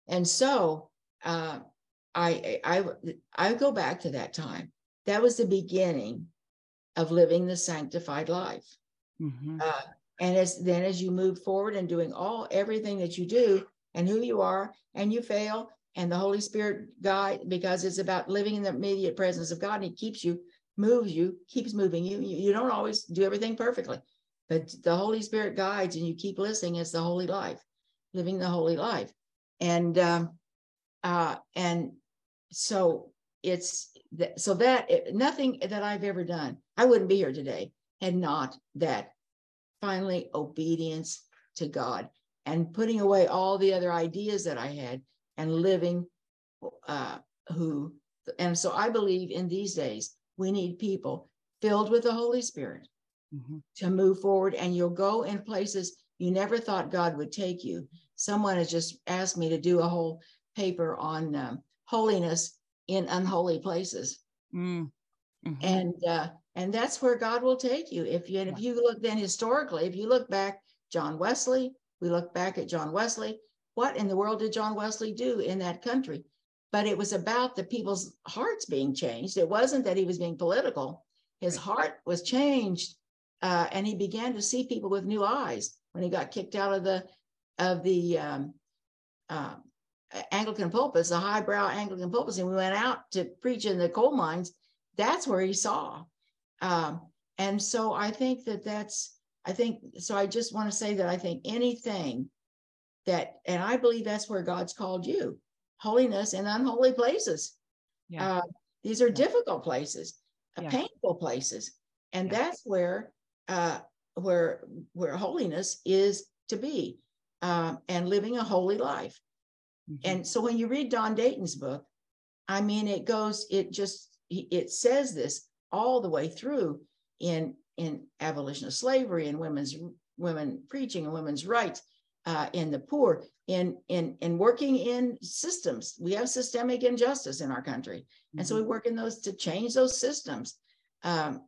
and so uh, I I I go back to that time that was the beginning of living the sanctified life. Mm-hmm. Uh, and as then as you move forward and doing all everything that you do and who you are, and you fail, and the Holy Spirit guide because it's about living in the immediate presence of God. And He keeps you, moves you, keeps moving you. You, you don't always do everything perfectly, but the Holy Spirit guides, and you keep listening. It's the holy life, living the holy life, and um, uh, and so it's that, so that nothing that I've ever done, I wouldn't be here today had not that finally obedience to God and putting away all the other ideas that I had and living uh, who. And so I believe in these days we need people filled with the Holy Spirit mm-hmm. to move forward, and you'll go in places you never thought God would take you. Someone has just asked me to do a whole paper on um, holiness in unholy places. Mm. Mm-hmm. And uh, and that's where God will take you. If you and if you look then historically, if you look back, John Wesley, we look back at John Wesley. What in the world did John Wesley do in that country? But it was about the people's hearts being changed. It wasn't that he was being political. His heart was changed, uh, and he began to see people with new eyes when he got kicked out of the of the um, uh, Anglican pulpits, the highbrow Anglican pulpits, and we went out to preach in the coal mines. That's where he saw. Um, and so I think that that's, I think, so I just want to say that I think anything that, and I believe that's where God's called you holiness in unholy places. Yeah. Uh, these are yeah. difficult places, uh, yeah. painful places. And yeah. that's where, uh, where, where holiness is to be um, and living a holy life. Mm-hmm. And so when you read Don Dayton's book, I mean, it goes, it just, it says this all the way through in in abolition of slavery and women's women preaching and women's rights uh, in the poor in in in working in systems we have systemic injustice in our country and mm-hmm. so we mm-hmm. work in those to change those systems um,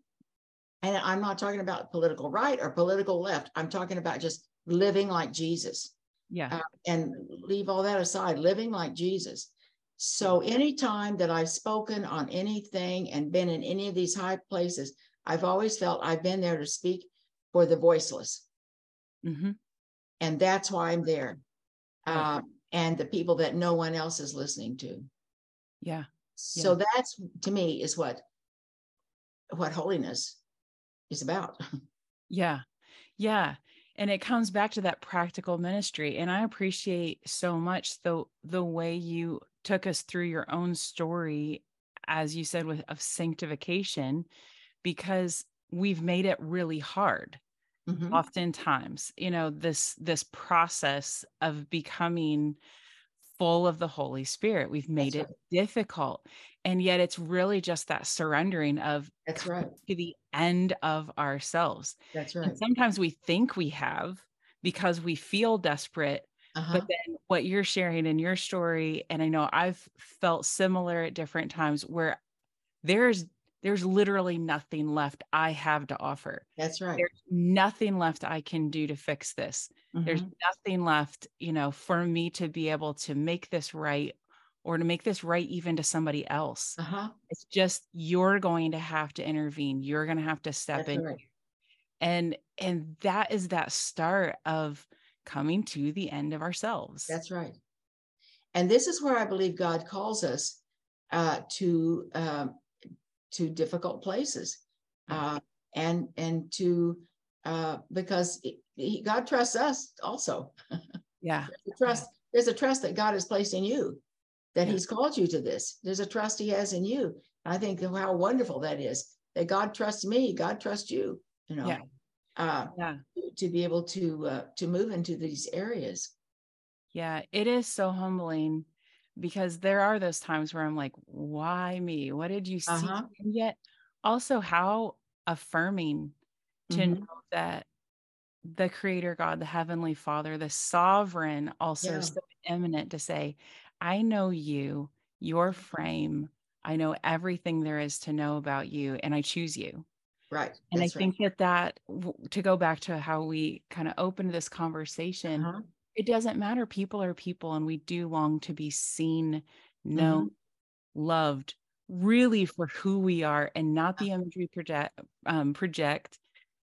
and i'm not talking about political right or political left i'm talking about just living like jesus yeah. Uh, and leave all that aside, living like Jesus. So anytime that I've spoken on anything and been in any of these high places, I've always felt I've been there to speak for the voiceless. Mm-hmm. And that's why I'm there. Uh, and the people that no one else is listening to. Yeah. So yeah. that's to me is what what holiness is about. Yeah. Yeah and it comes back to that practical ministry and i appreciate so much the the way you took us through your own story as you said with of sanctification because we've made it really hard mm-hmm. oftentimes you know this this process of becoming full of the holy spirit we've made That's it right. difficult and yet it's really just that surrendering of That's right. to the end of ourselves. That's right. And sometimes we think we have because we feel desperate Uh-huh. But then what you're sharing in your story, and I know I've felt similar at different times where there's there's literally nothing left I have to offer. That's right. There's nothing left I can do to fix this. Mm-hmm. There's nothing left, you know, for me to be able to make this right or to make this right even to somebody else. Uh-huh. It's just you're going to have to intervene. You're going to have to step That's in. Right. And and that is that start of coming to the end of ourselves. That's right. And this is where I believe God calls us uh, to um, to difficult places, uh, and and to uh, because he, God trusts us also. Yeah, there's trust. There's a trust that God has placed in you, that yeah. He's called you to this. There's a trust He has in you. I think how wonderful that is. That God trusts me. God trusts you. You know. Yeah. Uh, yeah. To be able to uh, to move into these areas. Yeah, it is so humbling because there are those times where I'm like, why me? What did you see? Uh-huh. And yet also how affirming to mm-hmm. know that the creator God, the heavenly father, the sovereign also yeah. so eminent to say, I know you, your frame. I know everything there is to know about you and I choose you. Right. And That's I think right. that that to go back to how we kind of opened this conversation, uh-huh it doesn't matter. People are people, and we do long to be seen, known, mm-hmm. loved, really for who we are, and not the imagery project, um, project,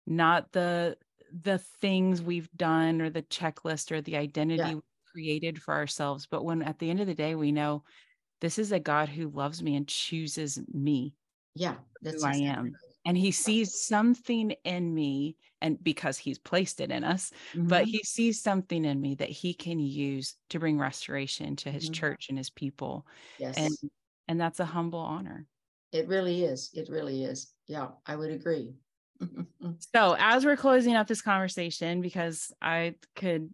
not the the things we've done or the checklist or the identity yeah. Created for ourselves. But when at the end of the day, we know this is a God who loves me and chooses me. Yeah, that's who exactly I am and he sees something in me and because he's placed it in us mm-hmm. but he sees something in me that he can use to bring restoration to his mm-hmm. church and his people yes and and that's a humble honor it really is it really is yeah i would agree so as we're closing up this conversation because i could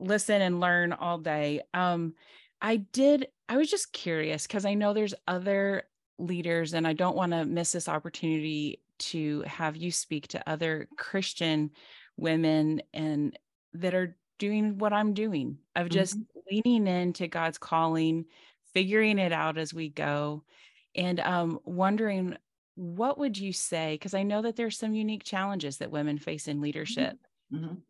listen and learn all day um i did i was just curious because i know there's other leaders and I don't want to miss this opportunity to have you speak to other Christian women and that are doing what I'm doing of just mm-hmm. leaning into God's calling, figuring it out as we go and um, wondering what would you say because I know that there's some unique challenges that women face in leadership. Mm-hmm.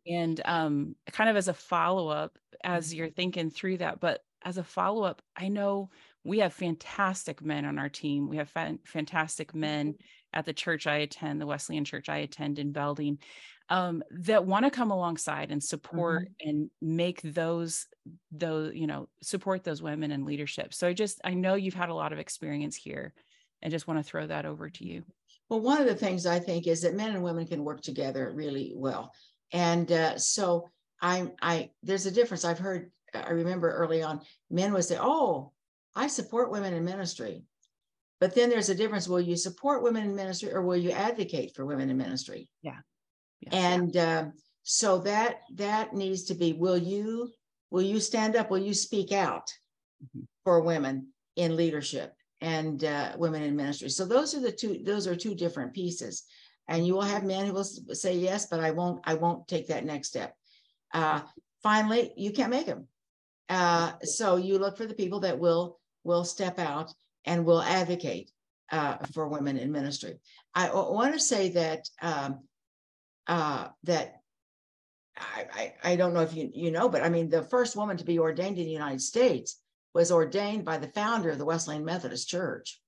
And um, kind of as a follow up, as mm-hmm. you're thinking through that, but as a follow up, I know we have fantastic men on our team. We have fa- fantastic men mm-hmm. at the church I attend, the Wesleyan church I attend in Belding, um, that want to come alongside and support mm-hmm. and make those those you know support those women in leadership. So I just I know you've had a lot of experience here, and just want to throw that over to you. Well, one of the things I think is that men and women can work together really well, and uh, so I I there's a difference. I've heard I remember early on men would say, "Oh." I support women in ministry. But then there's a difference. Will you support women in ministry or will you advocate for women in ministry? Yeah. Yes. And uh, so that that needs to be will you will you stand up? Will you speak out mm-hmm. for women in leadership and uh, women in ministry? So those are the two, those are two different pieces. And you will have men who will say yes, but I won't, I won't take that next step. Uh, finally, you can't make them. Uh, so you look for the people that will will step out and will advocate uh, for women in ministry. I, want to say that um, uh, that I, I, I don't know if you you know, but I mean the first woman to be ordained in the United States was ordained by the founder of the Wesleyan Methodist Church.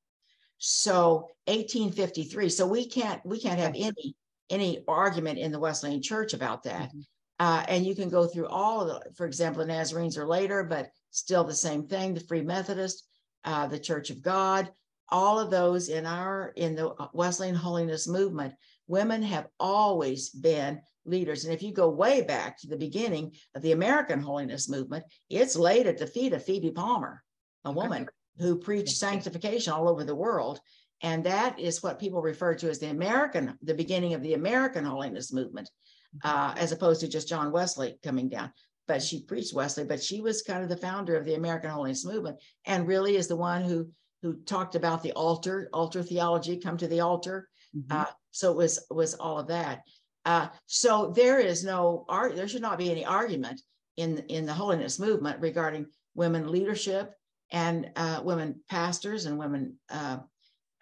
So 1853. So we can't we can't have any any argument in the Wesleyan Church about that. Mm-hmm. Uh, and you can go through all of the, for example, the Nazarenes are later, but still the same thing. The Free Methodist, uh, the Church of God, all of those in our in the Wesleyan holiness movement, women have always been leaders. And if you go way back to the beginning of the American holiness movement, it's laid at the feet of Phoebe Palmer, a woman who preached sanctification all over the world. And that is what people refer to as the American, the beginning of the American holiness movement, mm-hmm. uh, as opposed to just John Wesley coming down but she preached Wesley, but she was kind of the founder of the American Holiness Movement and really is the one who who talked about the altar, altar theology, come to the altar. Mm-hmm. Uh, so it was was all of that. Uh, so there is no art. There should not be any argument in in the holiness movement regarding women leadership and uh, women pastors and women uh,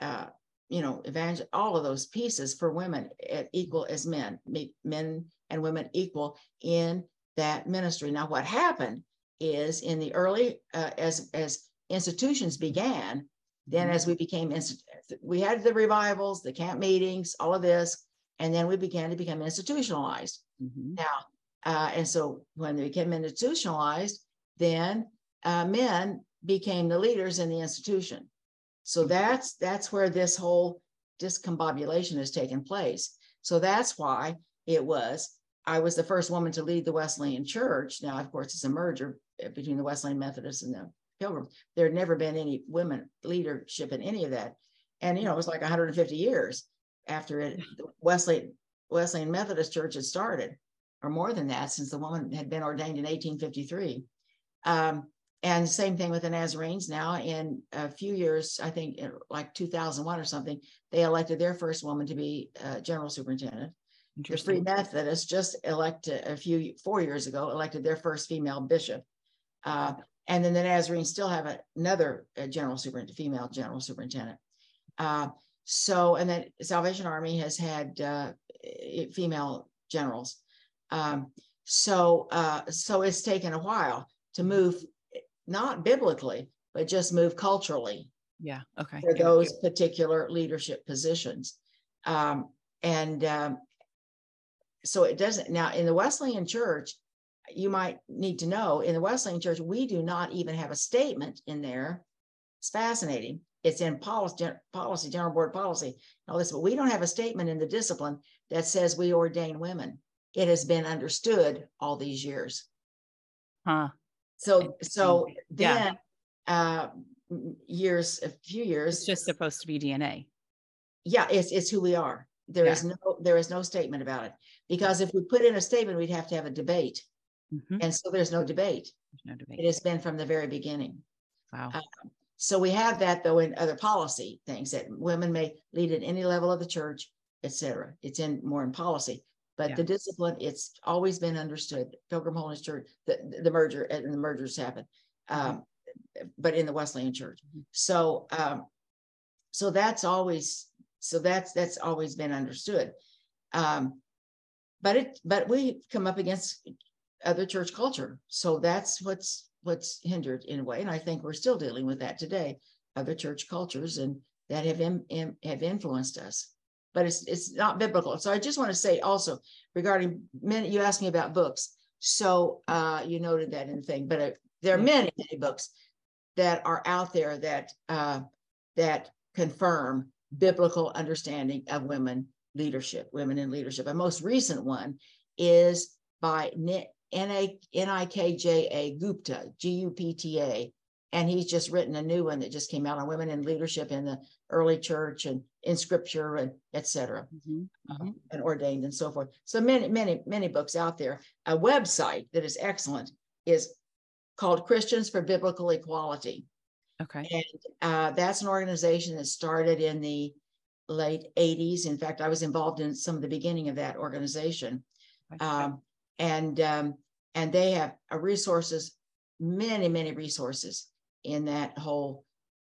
uh, you know evangel all of those pieces for women at equal as men men and women equal in that ministry now what happened is in the early uh, as as institutions began then mm-hmm. as we became we had the revivals the camp meetings all of this and then we began to become institutionalized mm-hmm. now uh, and so when they became institutionalized then uh, men became the leaders in the institution. So that's that's where this whole discombobulation has taken place. So that's why it was i was the first woman to lead the wesleyan church. Now of course it's a merger between the wesleyan methodists and the pilgrim there had never been any women leadership in any of that. And you know it was like 150 years after it Wesley Wesleyan Methodist Church had started, or more than that, since the woman had been ordained in 1853. Um, and same thing with the Nazarenes. Now, in a few years, I think like 2001 or something, they elected their first woman to be uh, general superintendent. The Free Methodists just elected a few four years ago elected their first female bishop, uh, and then the Nazarenes still have a, another uh, general superintendent, female general superintendent. Uh, so, and then Salvation Army has had uh, female generals. Um, so, uh, so it's taken a while to move, not biblically, but just move culturally. Yeah. Okay. For those particular leadership positions. Um, and um, so it doesn't now in the Wesleyan church, you might need to know in the Wesleyan church, we do not even have a statement in there. It's fascinating it's in policy, policy, general board policy, all this, but we don't have a statement in the discipline that says we ordain women. It has been understood all these years. Huh. So, so then, yeah. uh, years, a few years, it's just supposed to be DNA. Yeah, it's it's who we are. There yeah. is no there is no statement about it because if we put in a statement, we'd have to have a debate, mm-hmm. and so there's no debate. There's no debate. It has been from the very beginning. Wow. Uh, so we have that though in other policy things that women may lead at any level of the church, etc. It's in more in policy, but yeah. the discipline it's always been understood. Pilgrim Holiness Church, the, the merger and the mergers happen, mm-hmm. um, but in the Wesleyan Church. Mm-hmm. So um, so that's always so that's that's always been understood. Um, but it but we come up against other church culture, so that's what's what's hindered in a way, and I think we're still dealing with that today. Other church cultures and that have in, in, have influenced us, but it's it's not biblical. So I just want to say also regarding many. You asked me about books, so uh, you noted that in the thing, but uh, there are many many books that are out there that uh, that confirm biblical understanding of women leadership, women in leadership. A most recent one is by N-I-K-J-A Gupta, G-U-P-T-A. And he's just written a new one that just came out on women in leadership in the early church and in scripture and etc. Mm-hmm. Uh, and ordained and so forth. So many, many, many books out there. A website that is excellent is called Christians for Biblical Equality. Okay. And uh, that's an organization that started in the late 80s. In fact, I was involved in some of the beginning of that organization. Um, and um, and they have uh, resources, many many resources in that whole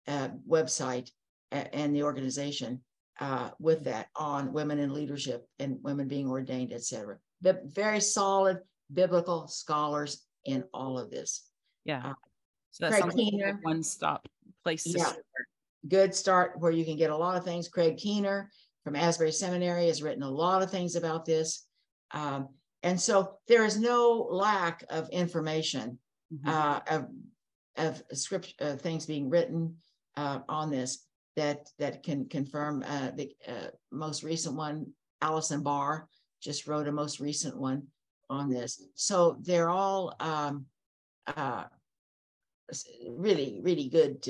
uh, website and the organization uh, with that on women in leadership and women being ordained, etc. But very solid biblical scholars in all of this. Yeah. Uh, so that's like one stop place to yeah. start. Good start where you can get a lot of things. Craig Keener from Asbury Seminary has written a lot of things about this. Um, and so there is no lack of information mm-hmm. uh, of, of script uh, things being written uh, on this that that can confirm uh, the uh, most recent one. Allison Barr just wrote a most recent one on this. So they're all um, uh, really, really good,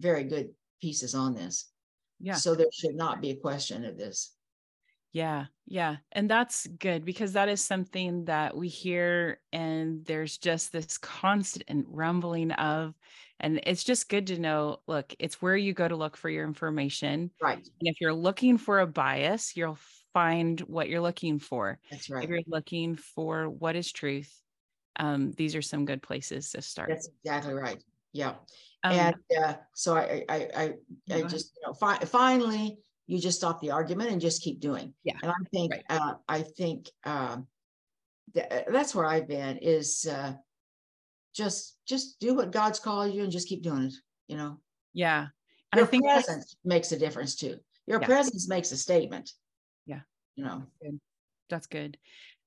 very good pieces on this. Yeah. So there should not be a question of this. Yeah, yeah. And that's good because that is something that we hear, and there's just this constant rumbling of, and it's just good to know look, it's where you go to look for your information. Right. And if you're looking for a bias, you'll find what you're looking for. That's right. If you're looking for what is truth, um, these are some good places to start. That's exactly right. Yeah. Um, and uh, so I, I, I, I just, you know, fi- finally, you just stop the argument and just keep doing. Yeah, And I think, right. uh, I think, um, tha- that's where I've been is, uh, just, just do what God's called you and just keep doing it, you know? yeah. And Your I think that's- presence makes a difference too. Your Yeah. presence makes a statement. Yeah. You know, that's good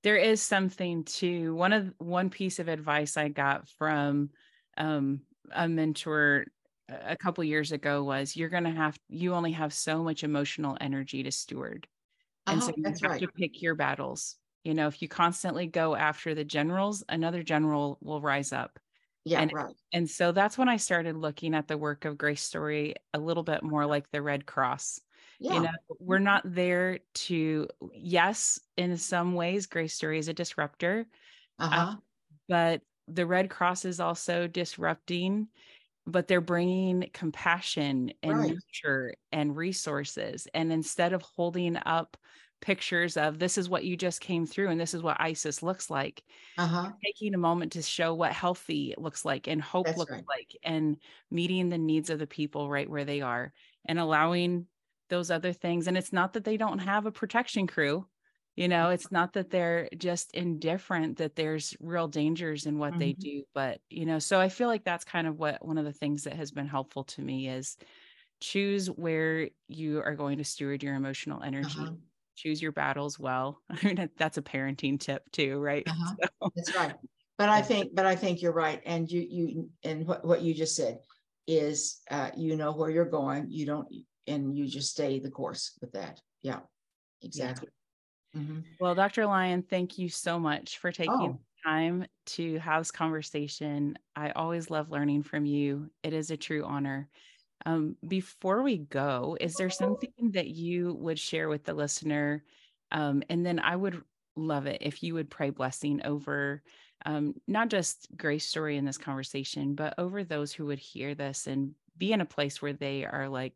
there is something to one of one piece of advice i got from um, a mentor a couple years ago was you're going to have you only have so much emotional energy to steward and so Uh-huh, you have right. to pick your battles you know if you constantly go after the generals another general will rise up yeah, and- right. and so that's when i started looking at the work of grace story a little bit more like the red cross Yeah. you know we're not there to yes in some ways grace story is a disruptor Uh-huh. but the red cross is also disrupting but they're bringing compassion and Right. nurture and resources and instead of holding up pictures of this is what you just came through and this is what isis looks like Uh-huh. taking a moment to show what healthy looks like and hope That's looks right. like and meeting the needs of the people right where they are and allowing those other things and it's not that they don't have a protection crew you know it's not that they're just indifferent that there's real dangers in what they Mhm. do but you know so i feel like that's kind of what one of the things that has been helpful to me is choose where you are going to steward your emotional energy Uh-huh. choose your battles well i mean that's a parenting tip too right Uh-huh. So- That's right. But I think, but I think you're right. And you, you, and what, what you just said is, uh, you know where you're going. You don't, and you just stay the course with that. Yeah, exactly. Mhm. Well, Dr. Lyon, thank you so much for taking Oh. time to have this conversation. I always love learning from you. It is a true honor. Um, before we go, is there something that you would share with the listener? Um, and then I would love it if you would pray blessing over um, not just Grace Story in this conversation, but over those who would hear this and be in a place where they are like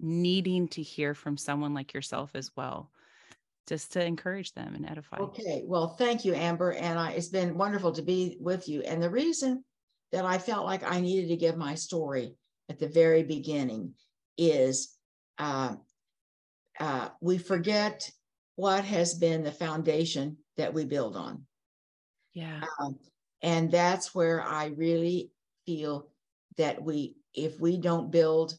needing to hear from someone like yourself as well just to encourage them and edify. Okay, well, thank you, Amber. And I, it's been wonderful to be with you. And the reason that I felt like I needed to give my story at the very beginning is uh, uh, we forget what has been the foundation that we build on. Yeah. Um, and that's where I really feel that we, if we don't build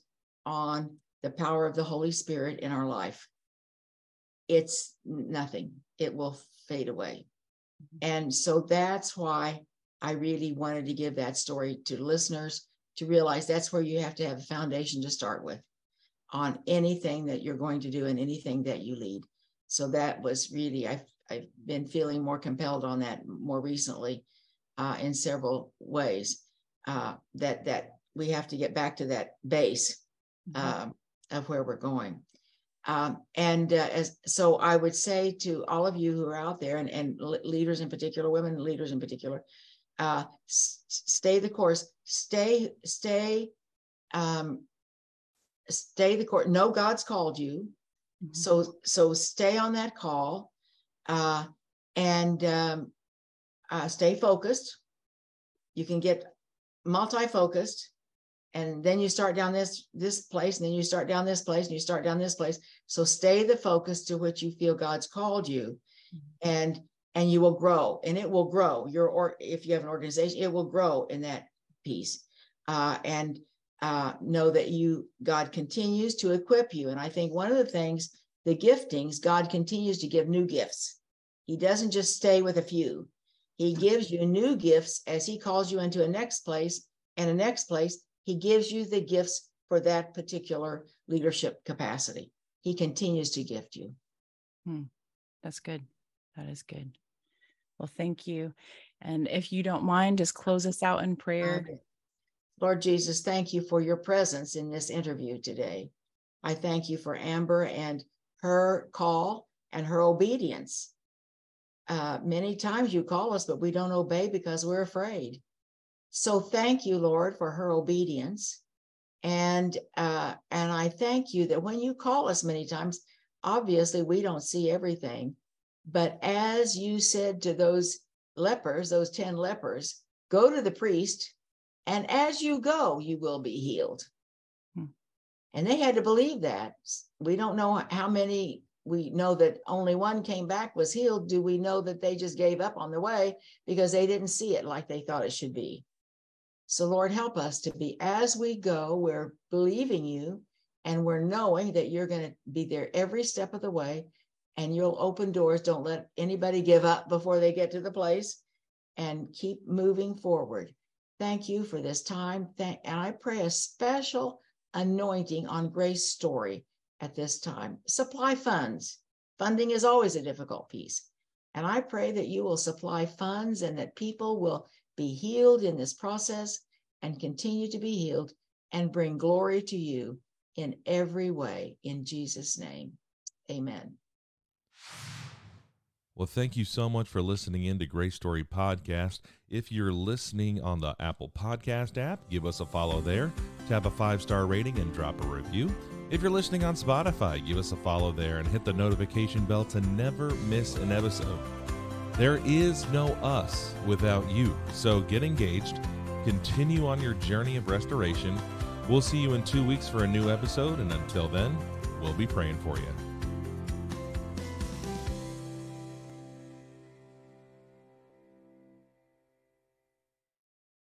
on the power of the Holy Spirit in our life, it's nothing. It will fade away. And so that's why I really wanted to give that story to listeners to realize that's where you have to have a foundation to start with on anything that you're going to do and anything that you lead. So that was really, I've, I've been feeling more compelled on that more recently uh, in several ways uh, that, that we have to get back to that base Mhm. um, of where we're going. Um, and uh, as so, I would say to all of you who are out there, and, and leaders in particular, women leaders in particular, uh, stay the course. Stay, stay, um, stay the course. Know God's called you, Mhm. so so stay on that call, uh, and um, uh, stay focused. You can get multi-focused and then you start down this this place and then you start down this place and you start down this place. So stay the focus to which you feel god's called you and and you will grow and it will grow. Your or if you have an organization it will grow in that piece. Uh, and uh, know that you god continues to equip you. And i think one of the things the giftings god continues to give new gifts. He doesn't just stay with a few. He gives you new gifts as he calls you into a next place and a next place he gives you the gifts for that particular leadership capacity. He continues to gift you. That's good. That is good. Well, thank you. And if you don't mind, just close us out in prayer. Okay. Lord Jesus, thank you for your presence in this interview today. I thank you for Amber and her call and her obedience. Uh, many times you call us, but we don't obey because we're afraid. So thank you, Lord, for her obedience. And uh, and I thank you that when you call us many times, obviously we don't see everything. But as you said to those lepers, those 10 lepers, go to the priest, and as you go, you will be healed. Hmm. And they had to believe that. We don't know how many, we know that only one came back, was healed. Do we know that they just gave up on the way because they didn't see it like they thought it should be? So, Lord, help us to be as we go, we're believing you and we're knowing that you're going to be there every step of the way and you'll open doors. Don't let anybody give up before they get to the place and keep moving forward. Thank you for this time. Thank, and I pray a special anointing on Grace Story at this time. Supply funds. Funding is always a difficult piece. And I pray that you will supply funds and that people will be healed in this process and continue to be healed and bring glory to you in every way. In Jesus' name, amen. Well, thank you so much for listening in to Grace Story Podcast. If you're listening on the Apple Podcast app, give us a follow there, tap a five star rating, and drop a review. If you're listening on Spotify, give us a follow there and hit the notification bell to never miss an episode. There is no us without you, so get engaged, continue on your journey of restoration. We'll see you in two weeks for a new episode, and until then, we'll be praying for you.